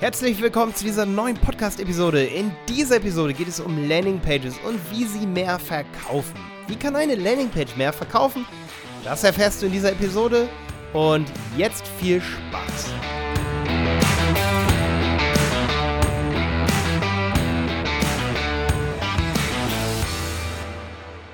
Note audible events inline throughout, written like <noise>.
Herzlich willkommen zu dieser neuen Podcast-Episode. In dieser Episode geht es um Landingpages und wie sie mehr verkaufen. Wie kann eine Landingpage mehr verkaufen? Das erfährst du in dieser Episode. Und jetzt viel Spaß.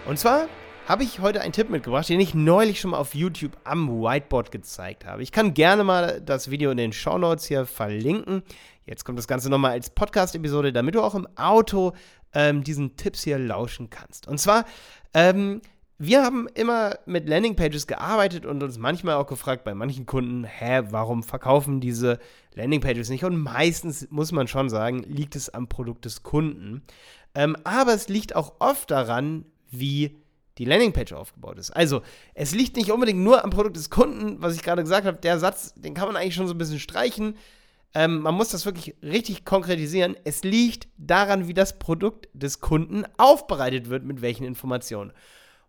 Und zwar habe ich heute einen Tipp mitgebracht, den ich neulich schon mal auf YouTube am Whiteboard gezeigt habe. Ich kann gerne mal das Video in den Show Notes hier verlinken. Jetzt kommt das Ganze nochmal als Podcast-Episode, damit du auch im Auto ähm, diesen Tipps hier lauschen kannst. Und zwar, ähm, wir haben immer mit Landingpages gearbeitet und uns manchmal auch gefragt bei manchen Kunden, hä, warum verkaufen diese Landingpages nicht? Und meistens muss man schon sagen, liegt es am Produkt des Kunden. Ähm, aber es liegt auch oft daran, wie die Landingpage aufgebaut ist. Also, es liegt nicht unbedingt nur am Produkt des Kunden, was ich gerade gesagt habe. Der Satz, den kann man eigentlich schon so ein bisschen streichen. Ähm, man muss das wirklich richtig konkretisieren. Es liegt daran, wie das Produkt des Kunden aufbereitet wird, mit welchen Informationen.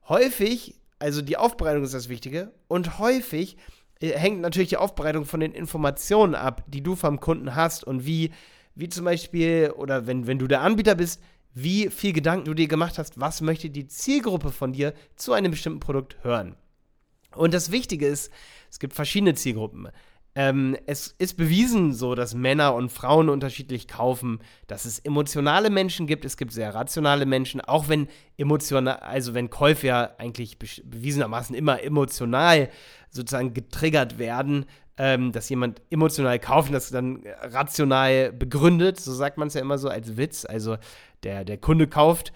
Häufig, also die Aufbereitung ist das Wichtige, und häufig äh, hängt natürlich die Aufbereitung von den Informationen ab, die du vom Kunden hast und wie, wie zum Beispiel, oder wenn, wenn du der Anbieter bist, wie viel Gedanken du dir gemacht hast, was möchte die Zielgruppe von dir zu einem bestimmten Produkt hören. Und das Wichtige ist, es gibt verschiedene Zielgruppen. Ähm, es ist bewiesen so, dass Männer und Frauen unterschiedlich kaufen, dass es emotionale Menschen gibt, es gibt sehr rationale Menschen, auch wenn emotional, also wenn Käufe ja eigentlich bewiesenermaßen immer emotional sozusagen getriggert werden, ähm, dass jemand emotional kauft und das dann rational begründet, so sagt man es ja immer so als Witz. Also der, der Kunde kauft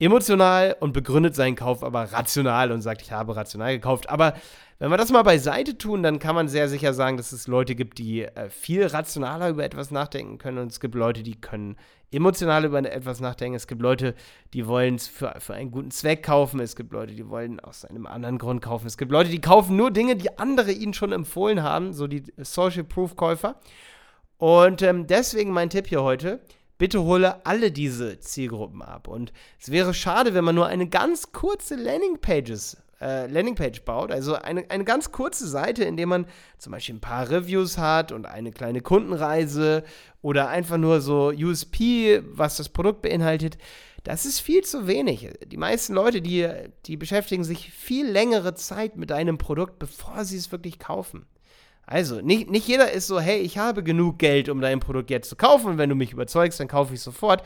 emotional und begründet seinen Kauf aber rational und sagt, ich habe rational gekauft. Aber wenn wir das mal beiseite tun, dann kann man sehr sicher sagen, dass es Leute gibt, die äh, viel rationaler über etwas nachdenken können und es gibt Leute, die können emotional über etwas nachdenken. Es gibt Leute, die wollen es für, für einen guten Zweck kaufen. Es gibt Leute, die wollen aus einem anderen Grund kaufen. Es gibt Leute, die kaufen nur Dinge, die andere ihnen schon empfohlen haben, so die Social Proof Käufer. Und ähm, deswegen mein Tipp hier heute bitte hole alle diese Zielgruppen ab. Und es wäre schade, wenn man nur eine ganz kurze Landingpages äh, Landingpage baut, also eine, eine ganz kurze Seite, in der man zum Beispiel ein paar Reviews hat und eine kleine Kundenreise oder einfach nur so USP, was das Produkt beinhaltet, das ist viel zu wenig. Die meisten Leute, die, die beschäftigen sich viel längere Zeit mit einem Produkt, bevor sie es wirklich kaufen. Also, nicht, nicht jeder ist so, hey, ich habe genug Geld, um dein Produkt jetzt zu kaufen und wenn du mich überzeugst, dann kaufe ich sofort.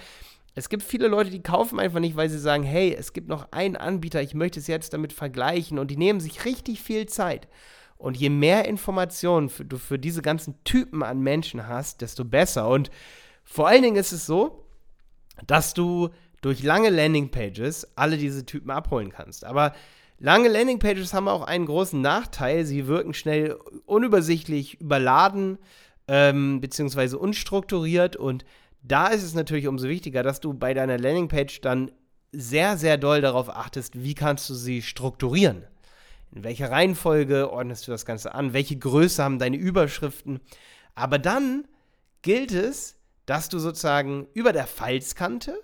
Es gibt viele Leute, die kaufen einfach nicht, weil sie sagen, hey, es gibt noch einen Anbieter, ich möchte es jetzt damit vergleichen und die nehmen sich richtig viel Zeit. Und je mehr Informationen für, du für diese ganzen Typen an Menschen hast, desto besser. Und vor allen Dingen ist es so, dass du durch lange Landingpages alle diese Typen abholen kannst. Aber Lange Landingpages haben auch einen großen Nachteil. Sie wirken schnell unübersichtlich, überladen ähm, bzw. unstrukturiert. Und da ist es natürlich umso wichtiger, dass du bei deiner Landingpage dann sehr, sehr doll darauf achtest, wie kannst du sie strukturieren. In welcher Reihenfolge ordnest du das Ganze an? Welche Größe haben deine Überschriften? Aber dann gilt es, dass du sozusagen über der Falzkante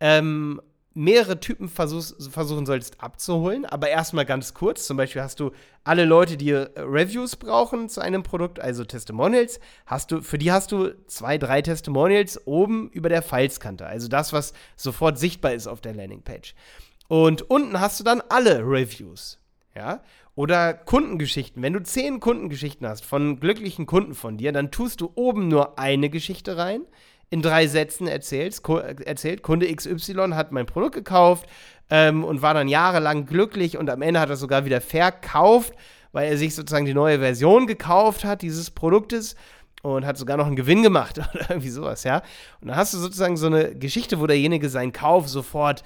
ähm, mehrere Typen versuch, versuchen sollst abzuholen, aber erstmal ganz kurz. Zum Beispiel hast du alle Leute, die äh, Reviews brauchen zu einem Produkt, also Testimonials, hast du, für die hast du zwei, drei Testimonials oben über der Falzkante, also das, was sofort sichtbar ist auf der Landingpage. Und unten hast du dann alle Reviews, ja. Oder Kundengeschichten. Wenn du zehn Kundengeschichten hast von glücklichen Kunden von dir, dann tust du oben nur eine Geschichte rein in drei Sätzen erzählt, erzählt Kunde XY hat mein Produkt gekauft ähm, und war dann jahrelang glücklich und am Ende hat er sogar wieder verkauft, weil er sich sozusagen die neue Version gekauft hat dieses Produktes und hat sogar noch einen Gewinn gemacht <laughs> oder irgendwie sowas, ja. Und dann hast du sozusagen so eine Geschichte, wo derjenige seinen Kauf sofort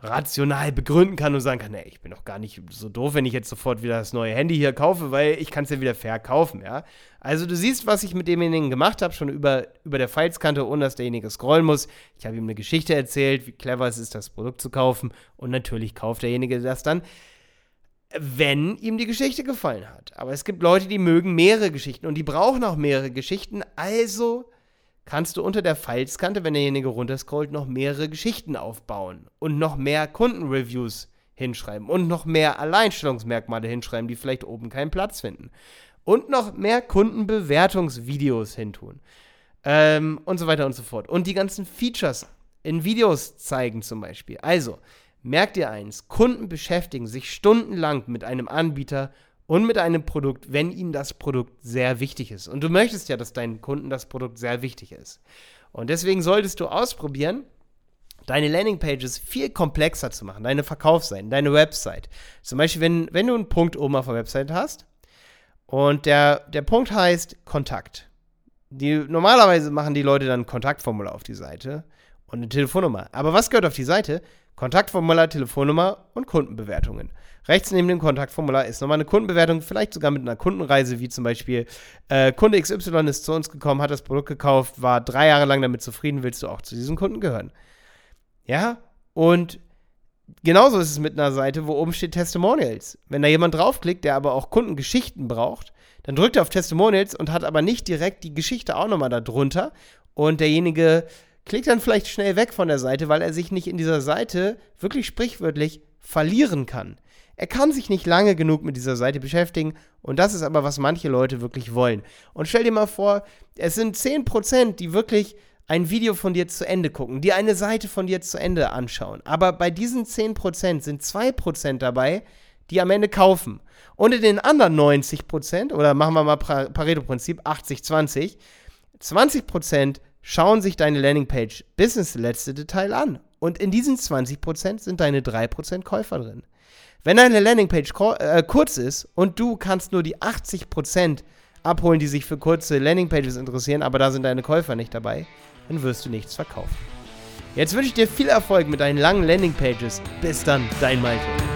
rational begründen kann und sagen kann, nee, ich bin doch gar nicht so doof, wenn ich jetzt sofort wieder das neue Handy hier kaufe, weil ich kann es ja wieder verkaufen, ja. Also du siehst, was ich mit demjenigen gemacht habe, schon über, über der Falzkante, ohne dass derjenige scrollen muss. Ich habe ihm eine Geschichte erzählt, wie clever es ist, das Produkt zu kaufen und natürlich kauft derjenige das dann, wenn ihm die Geschichte gefallen hat. Aber es gibt Leute, die mögen mehrere Geschichten und die brauchen auch mehrere Geschichten, also kannst du unter der Falzkante, wenn derjenige runterscrollt, noch mehrere Geschichten aufbauen und noch mehr Kundenreviews hinschreiben und noch mehr Alleinstellungsmerkmale hinschreiben, die vielleicht oben keinen Platz finden. Und noch mehr Kundenbewertungsvideos hintun. ähm, und so weiter und so fort. Und die ganzen Features in Videos zeigen zum Beispiel. Also, merkt ihr eins, Kunden beschäftigen sich stundenlang mit einem Anbieter und mit einem Produkt, wenn ihnen das Produkt sehr wichtig ist. Und du möchtest ja, dass deinen Kunden das Produkt sehr wichtig ist. Und deswegen solltest du ausprobieren, deine Landingpages viel komplexer zu machen, deine Verkaufsseiten, deine Website. Zum Beispiel, wenn, wenn du einen Punkt oben auf der Website hast und der, der Punkt heißt Kontakt. Die, normalerweise machen die Leute dann ein Kontaktformular auf die Seite und eine Telefonnummer. Aber was gehört auf die Seite? Kontaktformular, Telefonnummer und Kundenbewertungen. Rechts neben dem Kontaktformular ist nochmal eine Kundenbewertung, vielleicht sogar mit einer Kundenreise, wie zum Beispiel äh, Kunde XY ist zu uns gekommen, hat das Produkt gekauft, war drei Jahre lang damit zufrieden, willst du auch zu diesem Kunden gehören. Ja, und genauso ist es mit einer Seite, wo oben steht Testimonials. Wenn da jemand draufklickt, der aber auch Kundengeschichten braucht, dann drückt er auf Testimonials und hat aber nicht direkt die Geschichte auch nochmal da drunter. Und derjenige klickt dann vielleicht schnell weg von der Seite, weil er sich nicht in dieser Seite wirklich sprichwörtlich verlieren kann. Er kann sich nicht lange genug mit dieser Seite beschäftigen und das ist aber, was manche Leute wirklich wollen. Und stell dir mal vor, es sind 10%, die wirklich ein Video von dir zu Ende gucken, die eine Seite von dir zu Ende anschauen. Aber bei diesen 10% sind 2% dabei, die am Ende kaufen. Und in den anderen 90%, oder machen wir mal Pareto-Prinzip, 80-20, 20% schauen sich deine Landingpage bis ins letzte Detail an. Und in diesen 20% sind deine 3% Käufer drin. Wenn deine Landingpage äh, kurz ist und du kannst nur die 80% abholen, die sich für kurze Landingpages interessieren, aber da sind deine Käufer nicht dabei, dann wirst du nichts verkaufen. Jetzt wünsche ich dir viel Erfolg mit deinen langen Landingpages. Bis dann, dein Malte.